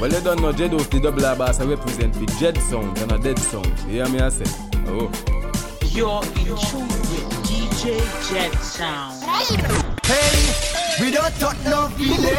Well, you don't know Jedos, the double R bass I represent with Jed sound and a dead sound. You hear me, I say? Oh. You're in tune with DJ Jed Sound. Hey, we don't talk no feeling.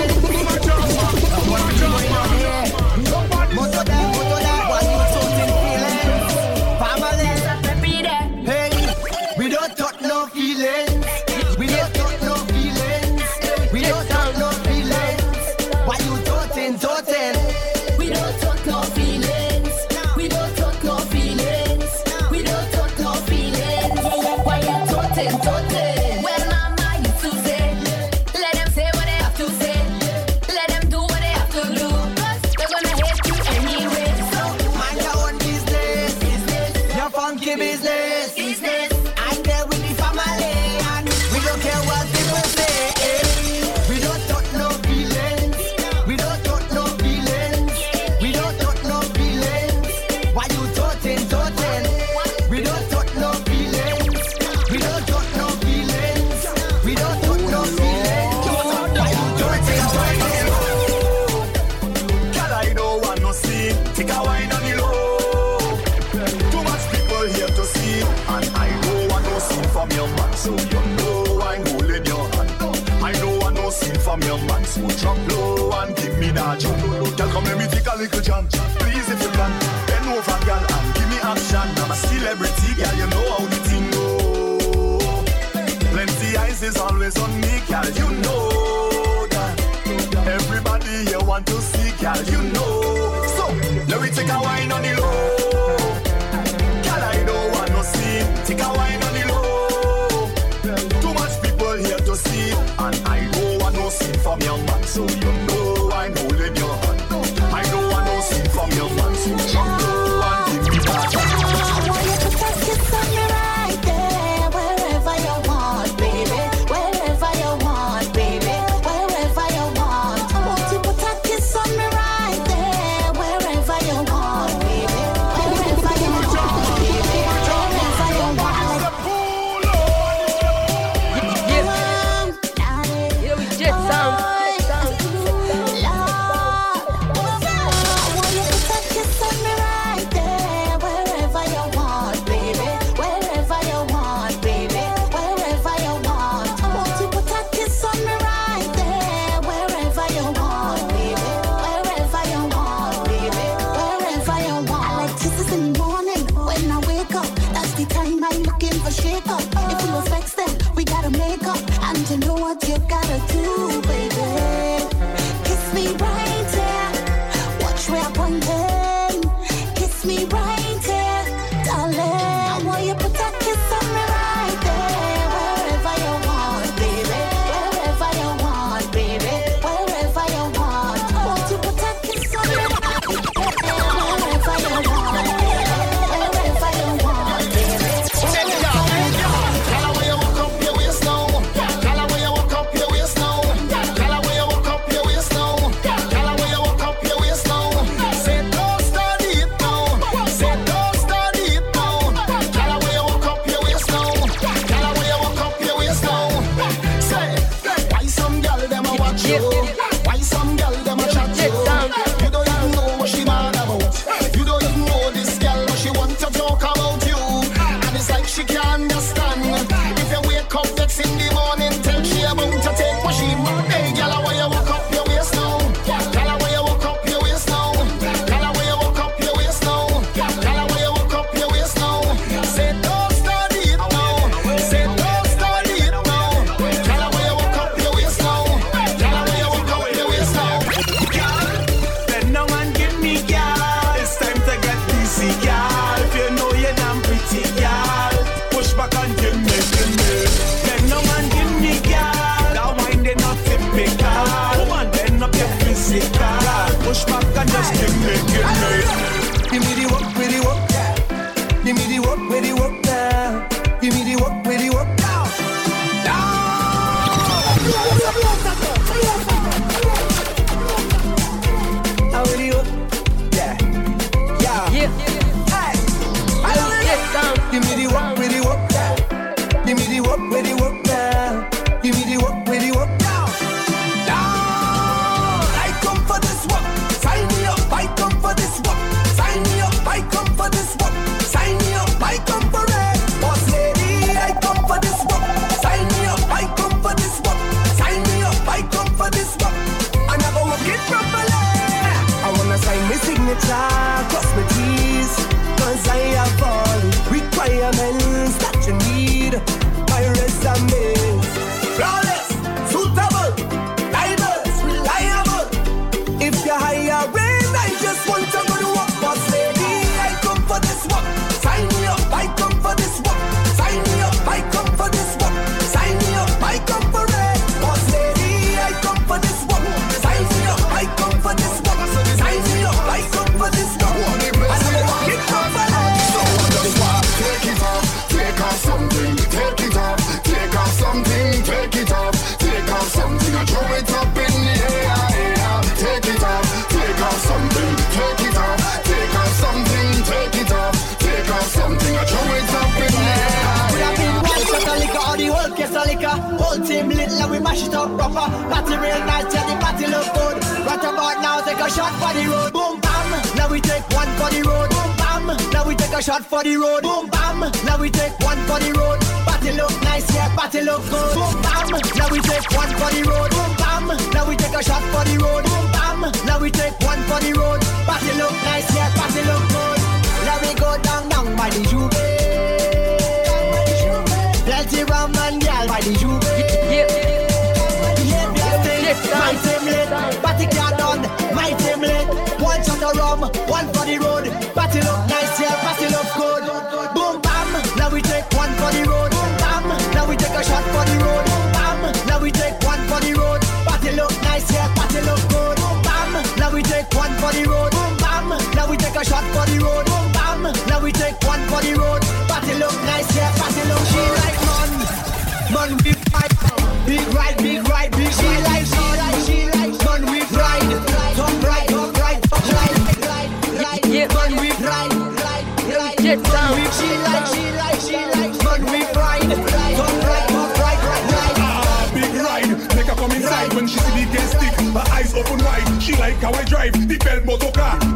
get down. She like, she like, she like, man we ride, come right, come right, right, right. Ah, big ride, make her come inside when she see the gas stick. Her eyes open wide, she like how I drive the bell motor car.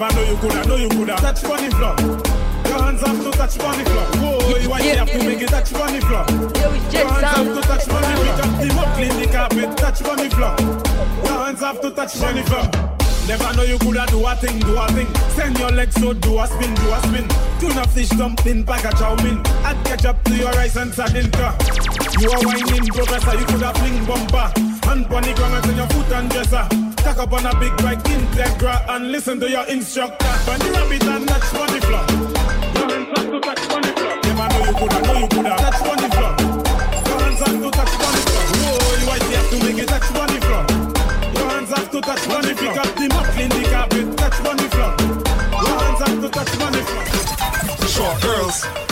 never know you coulda, know you coulda touch funny floor. Your hands up to touch funny floor. Whoa, you are here to make it touch funny floor. Your hands up to touch funny floor. Just the mop clean the carpet, touch funny floor. Your hands up to touch funny floor. Never know you coulda do a thing, do a thing. Send your legs so do a spin, do a spin. Tuna fish dumpling, bag a chow mein. Add ketchup to your rice and sardine car. You are whining, professor. You coulda fling bumper. Hand on the ground and your foot and dresser. Cock up on a big bike Integra and listen to your instructor. Bunny rabbit and touch the floor. Your hands have to touch bunny flop. Never know you coulda, know you coulda touch the floor. Your hands have to touch the floor. Whoa, you white you have to make it touch the floor. Your hands have to touch the floor. Pick up the mop, clean the carpet, touch the floor. Your hands have to touch the floor. Short girls.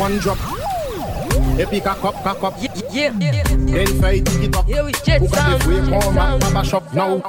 one drop. Epi ka kop, ka kop. Yeah, yeah, yeah. Then fay tiki top. Yeah, we jet sound. Ou ka de fwe shop now.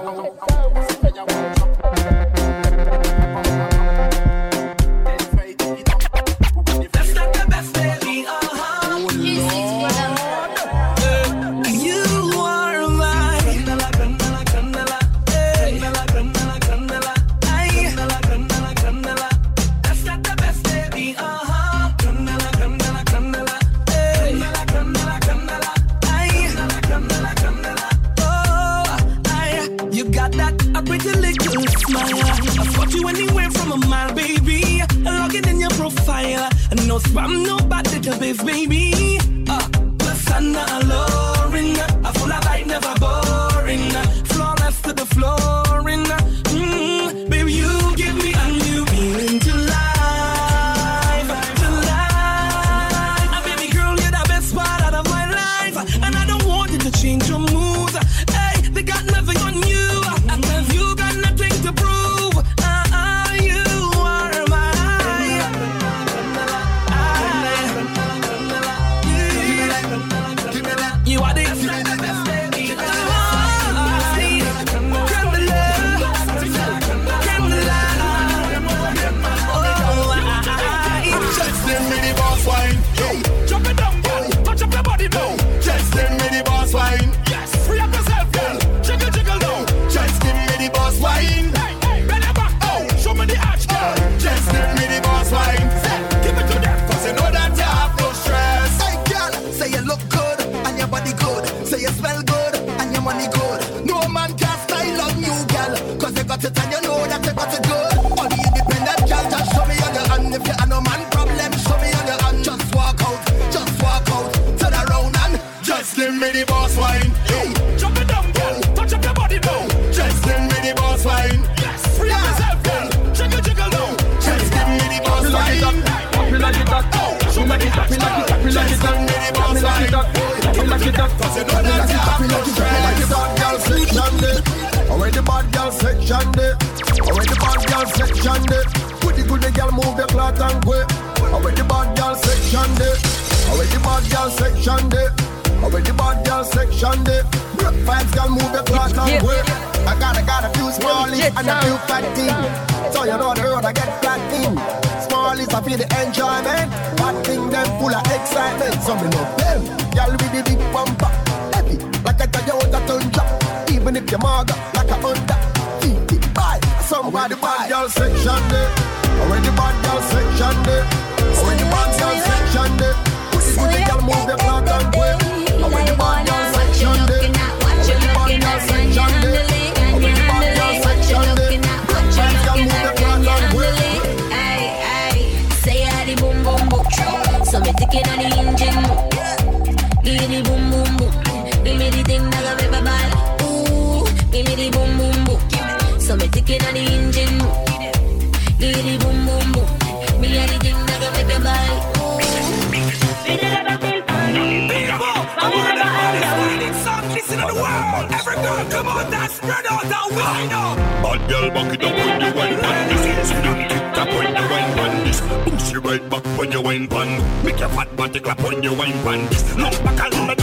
Working on the engine. Boom boom boom. Me a the thing that go make them buy. Every girl come on and spread out the window. Bad girl, back it up when you wine this. Don't kick wine. Push right back when you wine. Make your fat body clap when you wine this. Look back and look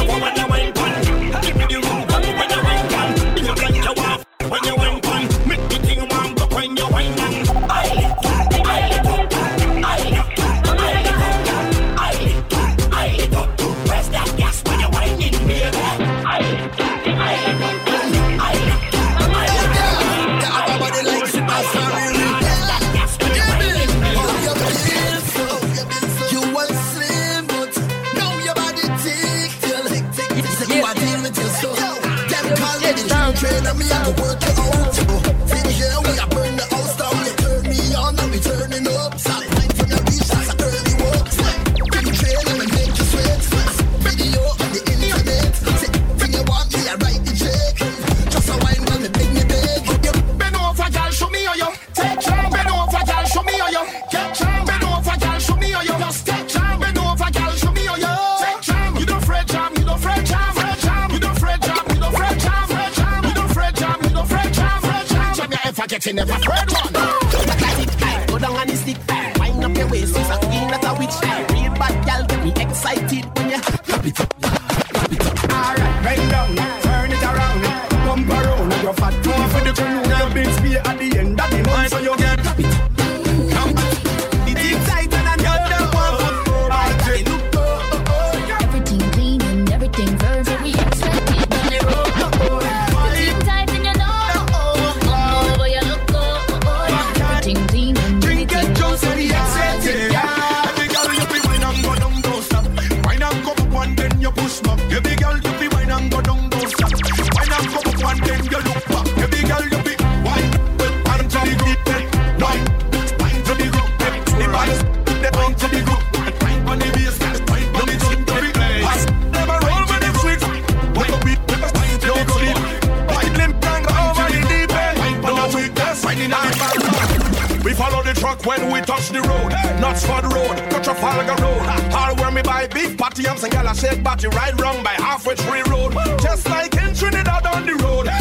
touch the road. Knutsford Road, to Trafalgar Road. All where me buy big patty yams and gala shake body right wrong by halfway tree road. Just like in Trinidad on the road.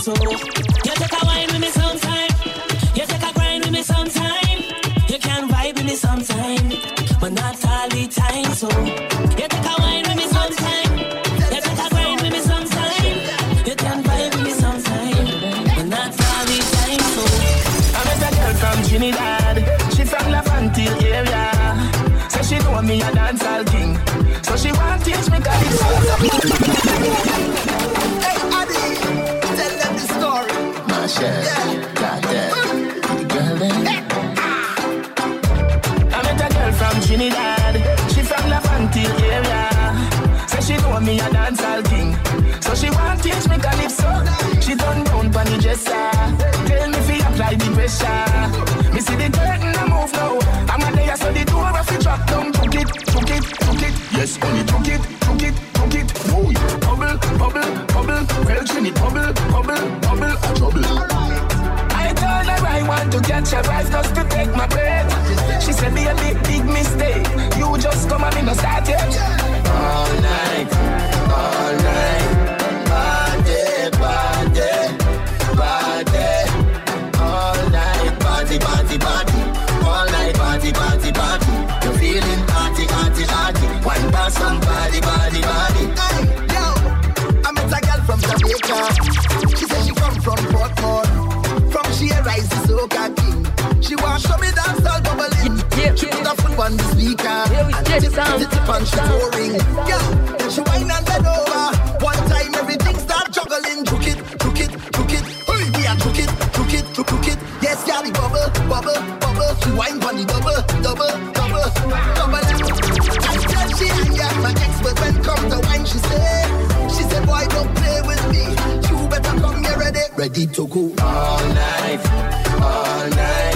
so. You take a wine with me sometime. You take a grind with me sometime. You can vibe with me sometime, but not all the time. So you take a wine with me sometime. You take a grind with me sometime. You can vibe with me sometime, but not all the time. So I met a girl from Trinidad. She from area. So she me a dancehall king. So she want teach me it's so I met a girl from Trinidad. She from Lafante area. She know me a dancehall king. So she want teach me calypso. She done down pon the dresser. Tell me fi apply the pressure. Me see the curtain and she rise just to take my breath. She said, be a big, big mistake. You just come and me no start yet. All night, all night. on the speaker. And the tip, the tip and she pouring. Yeah, she whine and bend over. One time everything start juggling. Juke it, juke it, juke it. Hey, we are juke it, juke it, juke it. Yes, yeah, the bubble, bubble, bubble. She whine on the double, double, double, double. I tell she I am an expert when comes to wine. She say, she said, boy, don't play with me. You better come here ready, ready to go all night, all night.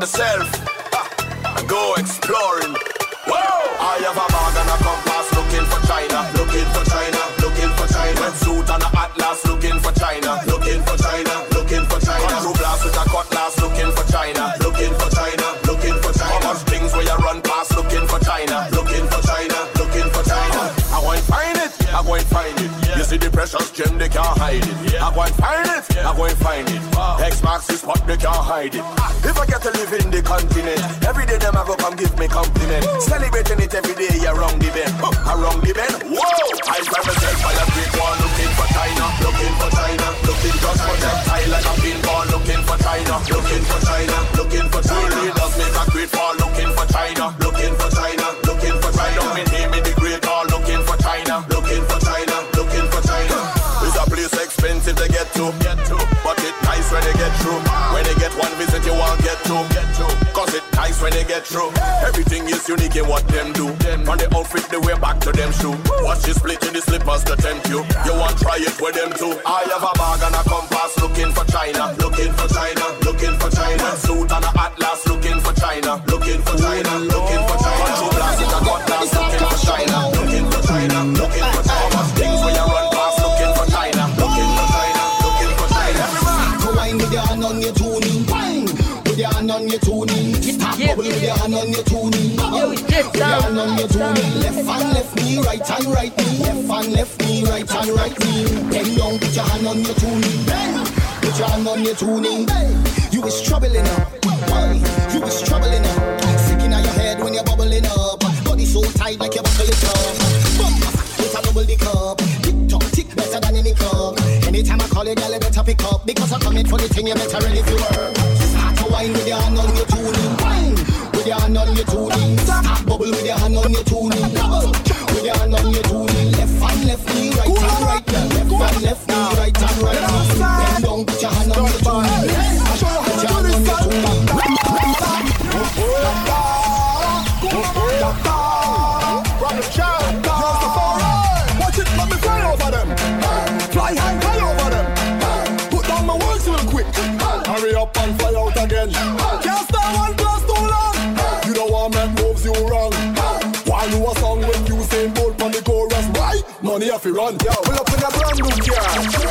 The self and go exploring. Whoa! I have a bag and a compass looking for China, looking for China, looking for China. Red suit and a atlas looking for China, see the precious gem, they can't hide it. Yeah. I go and find it, I go and find it. X marks the spot, they can't hide it. Ah. If I get to live in the continent, every day them I go come give me compliment. Celebrating it every day around the bend, huh, around the bend. Whoa! I find myself by a great wall looking for China, looking for China, looking just for that tie like a pinball, looking for China, looking for China, looking for China. When they get through. Everything is unique in what them do. From the outfit, they wear back to them shoe. Watch you split in the slippers to tempt you. You want try it with them too. I have a bag and a compass looking for China, looking for China, looking for China. Suit and a atlas looking for China, looking for China, looking for China. True blast with a looking for China, looking for China, looking for China. Things when you run past looking for China, looking for China, looking for China. Go wine with your hand on your tuning. Wine with your hand on your tuning. Your hand on your tuning. Bubble with your hand on your tuning. Left hand, left knee, right hand, right knee. Left hand, left knee, right hand, right knee. Bend down, put your hand on your tuning. Bend. Put your hand on your tuning. You is troubling up. Why? You is troubling up. Sick in your head when you're bubbling up. Body so tight like you buckle it up. Bump a double the cup. Tick tock, tick better than any club. Anytime I call you, girl, you better pick up. Because I'm coming for the thing, you better ready for work. Start to wine with your hand on your tuning. Wine with your hand on your tuning. Start bubble with your hand on your tuning. Bubble with your hand on your tuning. Left hand, left knee, right hand, right knee. Left hand, left knee, right hand, right knee. Bend down, put your hand on your tuning. Put your hand on your tuning. Watch it, let me fly over them. Fly high, high over them. Put down my words real quick. Hurry up and fly out again. Run. Yo, pull up in a brand new car.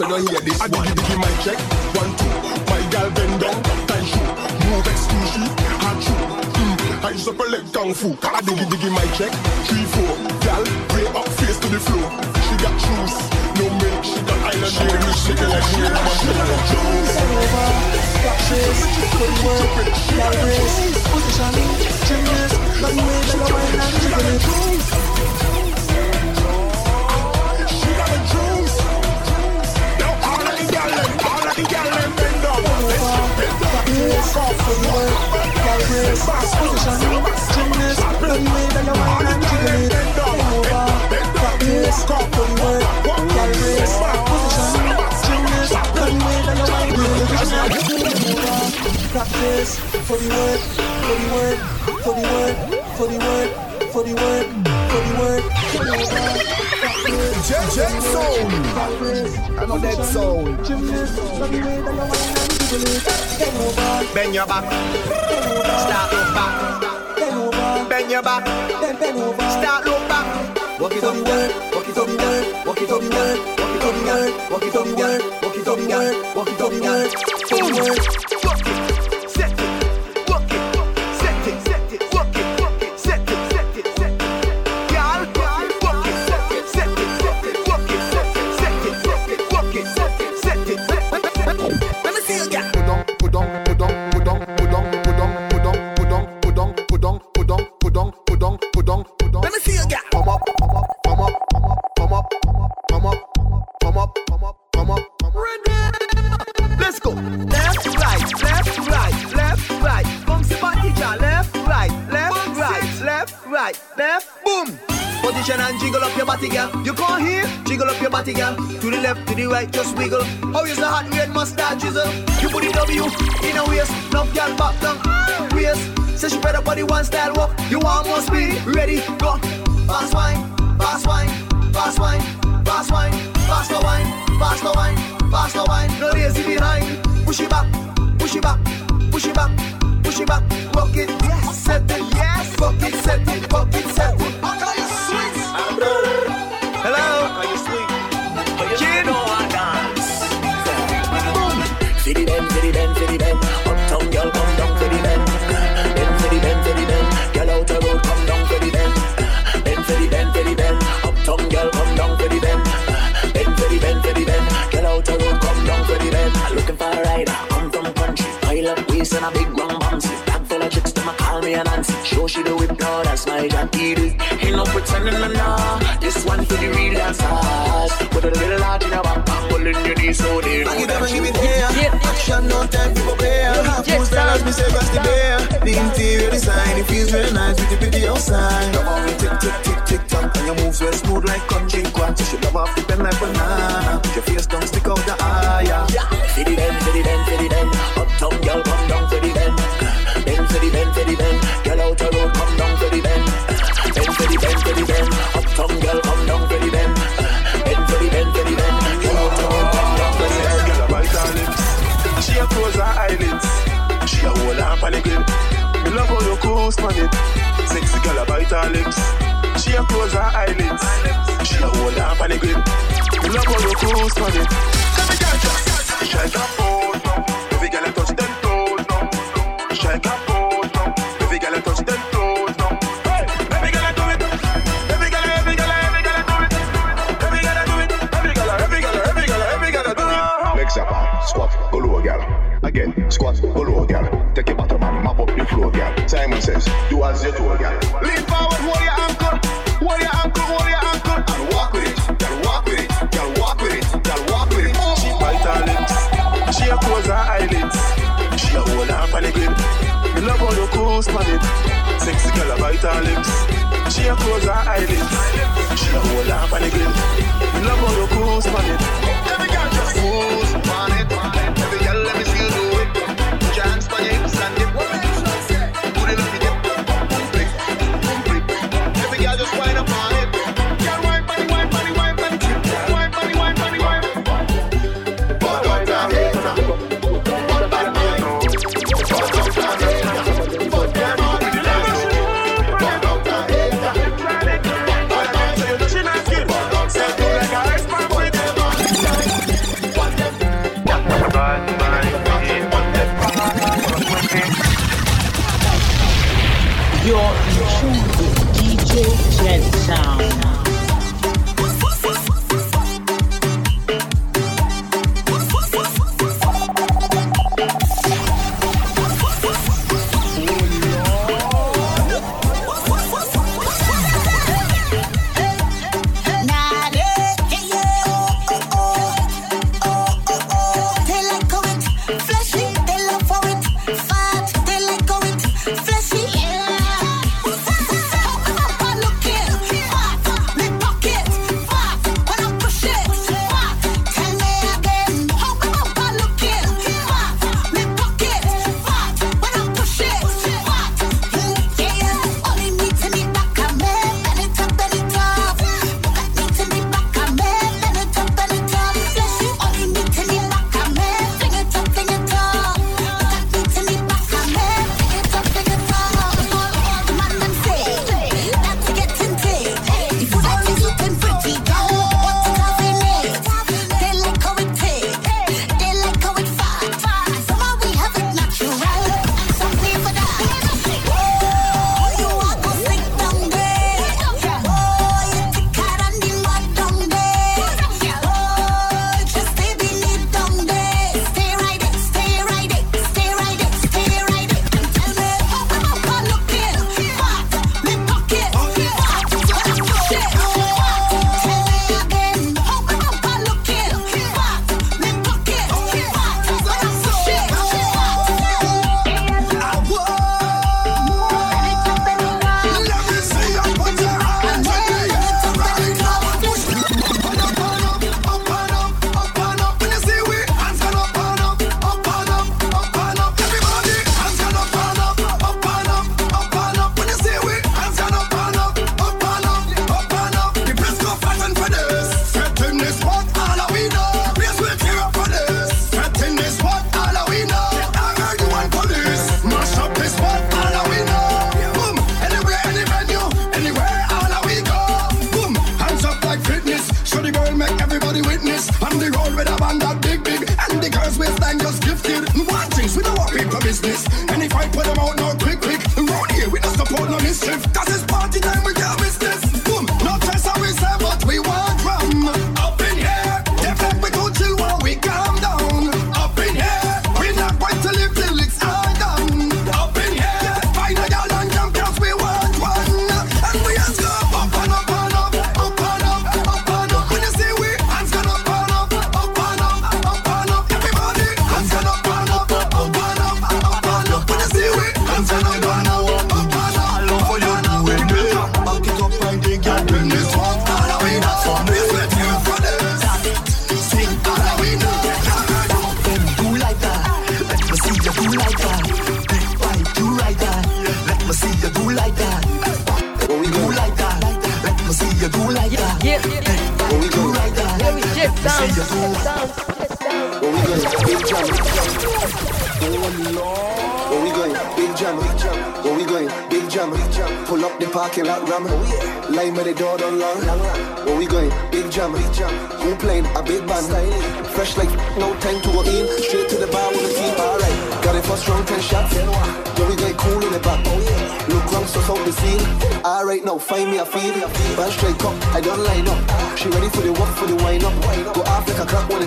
so you hear this I one. I give my check, one, two. My gal bend down, tight shoe. Move exclusive, hard shoe. Mm. I just leg kung fu. I do give my check, three, four. Gal, way up, face to the floor. She got shoes, no make. She got island, she got shake like she got my shit. Jones over, flashes, footwork, gal race, position, gymnast, long way, long way, long way, God Jet, soul, I know that soul. Gymnast, Bend your back. Start look back. Bend your back. Start look back. Walk it up, girl. Walk it up, girl. Walk it up, girl. Walk it up, girl. Walk it up, girl. Walk it up, girl. Walk it up, girl. Walk it. Right, left. Boom. Position and jiggle up your body, girl. You can't hear? Jiggle up your body, girl. To the left, to the right, just wiggle. How is the hot red mustard drizzle? You put the W in a waist. Now, girl, back down. Waist. Say she better body one style walk. You more speed? Ready? Go. Fast wine, fast wine, fast wine, fast wine, faster wine, faster wine, faster wine. No lazy behind. Push it back, push it back, push it back, push it back. Rock it, yes, set it, yes. Rock it, set it, rock it, set it. Hello. Are you sweet? Kid. Fiddy bend, fiddy bend, fiddy bend. Uptown girl come down fiddy bend. Bend fiddy bend, fiddy bend. Girl out the road come down fiddy bend. Bend fiddy bend, fiddy bend. Uptown girl come down fiddy bend. Bend fiddy bend, fiddy bend. Girl out the road come down fiddy bend. Looking for a ride, come from country. Pile up waist and a big chicks to my call me a Nancy. Show she the whip now, that's my jockey. Ain't no pretending no nah. This one for the real dancers. With a little heart in a back, bang, in your knees so they know it that and give you it here. Action, no time for play. Half full as me say across the bear. The interior design, it feels very nice with the pretty outside. Come on, tick, tick, tick, tick, tock. And your moves well smooth like country quad. You should love off the pen like banana. Your face down, stick out the eye. yeah. Fiddy bend, fiddy bend, fiddy bend. Uptown her lips. She a close her eyelids. She a hold her on the grip. Love how you cruise on it. Let me catch you. She a jump. again. You love all the cool on it. Sexy girl, bite her lips. She a close her eyelids. She a hold her pan again. You love all the cool on it. Every girl just cruise on it. Every girl, let me see you do it. Put your hands on your.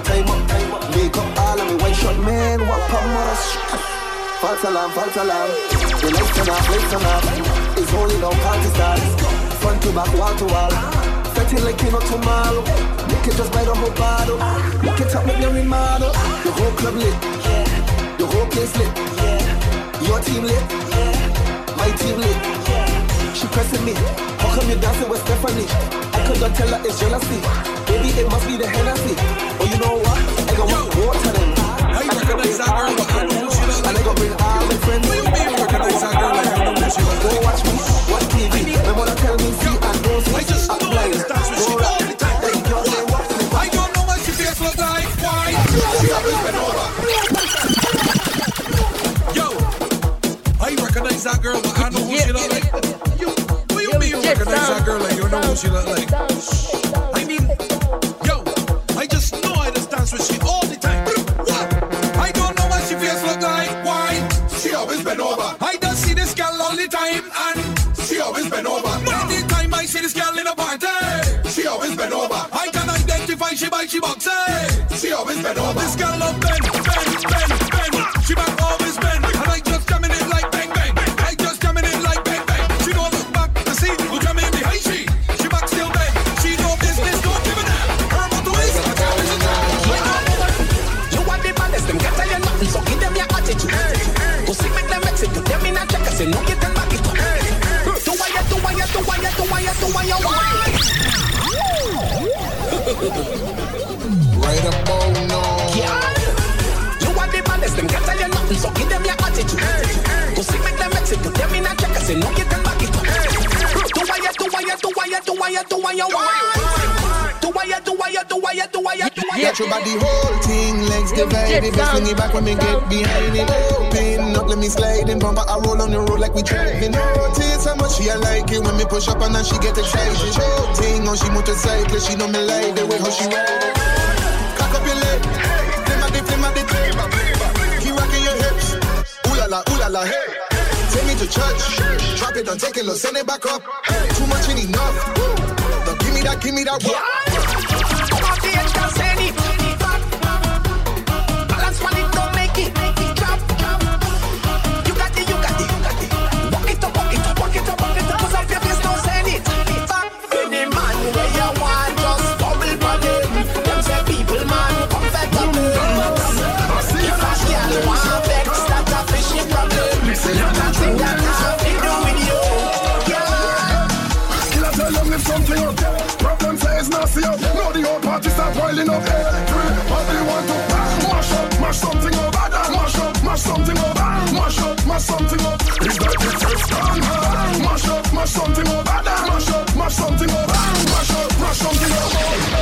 time up. Make up all of me white shot, man. What power? False alarm, false alarm. The lights turn off, lights turn off. It's only no party stars. Front to back, wall to wall fetting like you know tomorrow. Make it just buy the whole bottle. Make it up, make the remodel. The whole club lit. Yeah. The whole place lit. Yeah. Your team lit. Yeah. My team lit. Yeah. She pressing me. How come you dancing with Stephanie? I could not tell her it's jealousy. Maybe it must be the Hennessy. You know what? I got one water then. I recognize that girl, but I know who she look And I got bring all my friends. What you mean recognize that girl like I know who she look Go watch me, watch TV. My mother tell me, see, I don't see. I just I'm know I blind. just dance with she all the time. Hey, girl, say what? I don't know what your face look like. Why? She always been over. Yo, I recognize that girl, but I know who she look like. You, what you mean recognize that girl like you know who she look like? She by she box. She always been over. This girl love you, do why you want. Do why you, do why you, do why you, do why you, do why you. Got your body whole thing, legs divided. Best swing it back when me get behind it. Open up, let me slide in. Bumper, I roll on the road like we driving. Notice how much she a like it when me push up and then she get excited. She whole thing on she motorcycle, she know me like the way how she ride. Cock up your leg, flim at the flim at the tape. Keep rocking your hips. Ooh la la, ooh la la, hey. Take me to church, drop it down, take it low, send it back up. Too much ain't enough. That, give me that. Come piling up Hey, three, what do want to Mash up, mash something up Mash up, mash something up ah, Mash up, mash something up. Is that the first time? Ah, mash up, mash something up Mash up, mash something up ah, Mash up, mash something up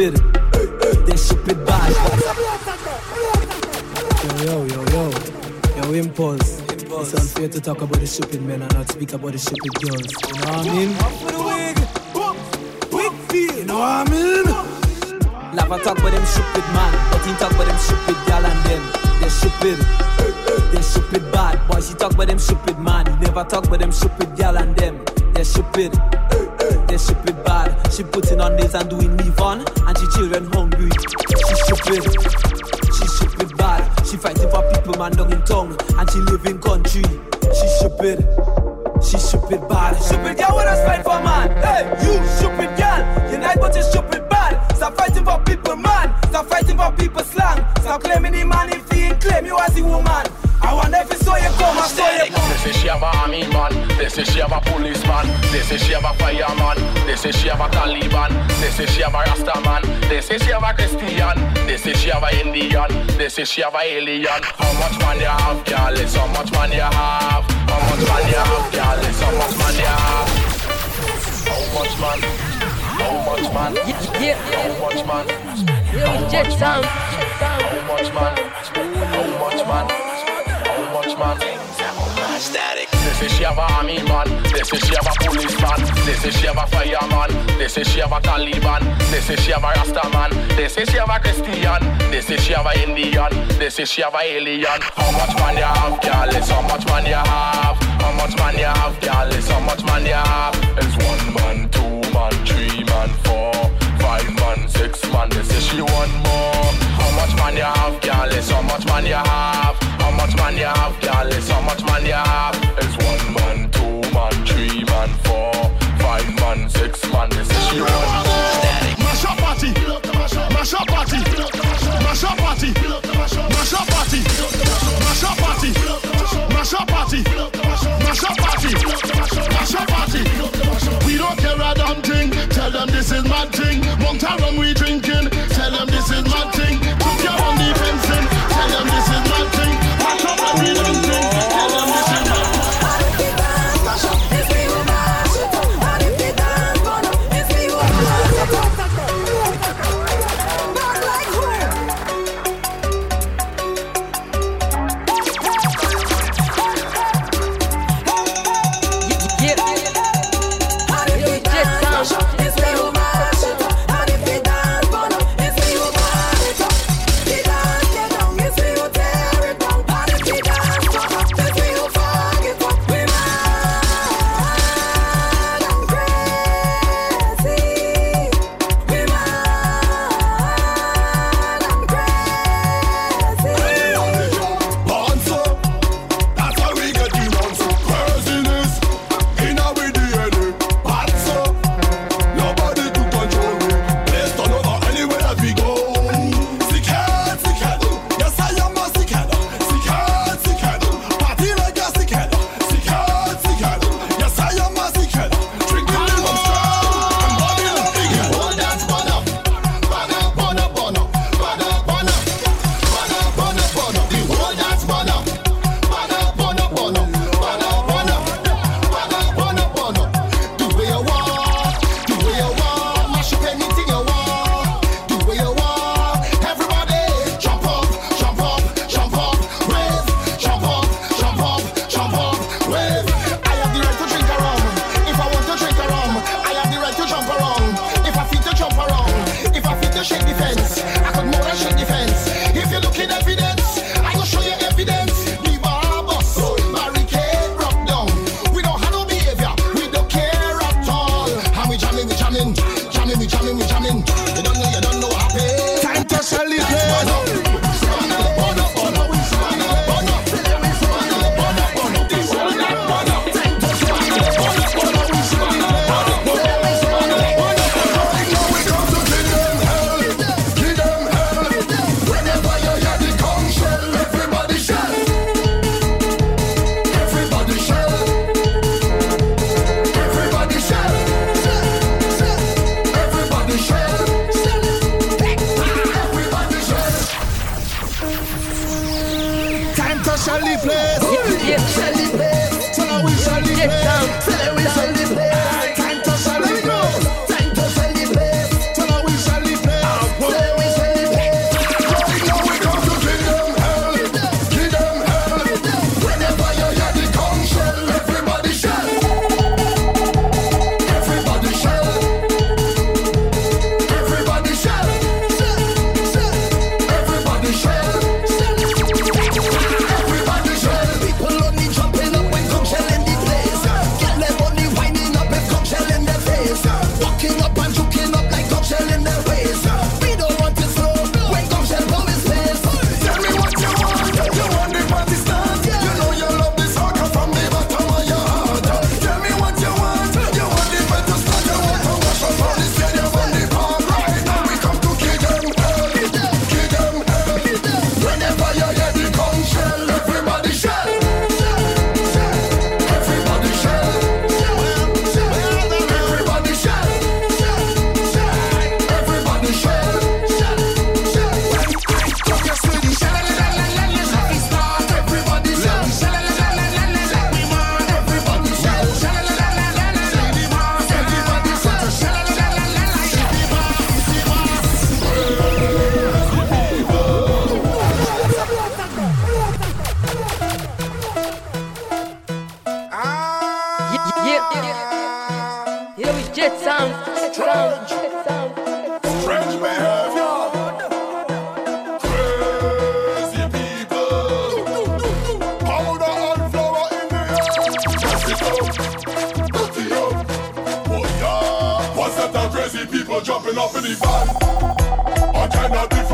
bitter. This shit bit bad. Yo, yo, yo, yo. Yo, impulse. impulse. It's unfair to talk about the stupid men and not speak about the stupid girls. You know what I mean? this, you have a alien. How much money you have, girl? It's how much money you have. How much money you have, girl? It's how much money you have. How much man? How much man? Yeah. How much man? Yo, jet sound. How much man? How much man? How much man? Static. This is she have a army man. This is she have a policeman. This is she have a fireman. This is she have a Taliban. This is she have a Rasta man. This is she have a Christian. They say she have a Indian, they say she have a alien. How much money you have, girl? It's how much money you have. How much money you have, girl? It's how much money you have. It's one man, two man, three man, four, five man, six man. They say she want more. How much money you have, girl? It's how much money you have. this is my drink. One time we drinking, up in the van? All kind of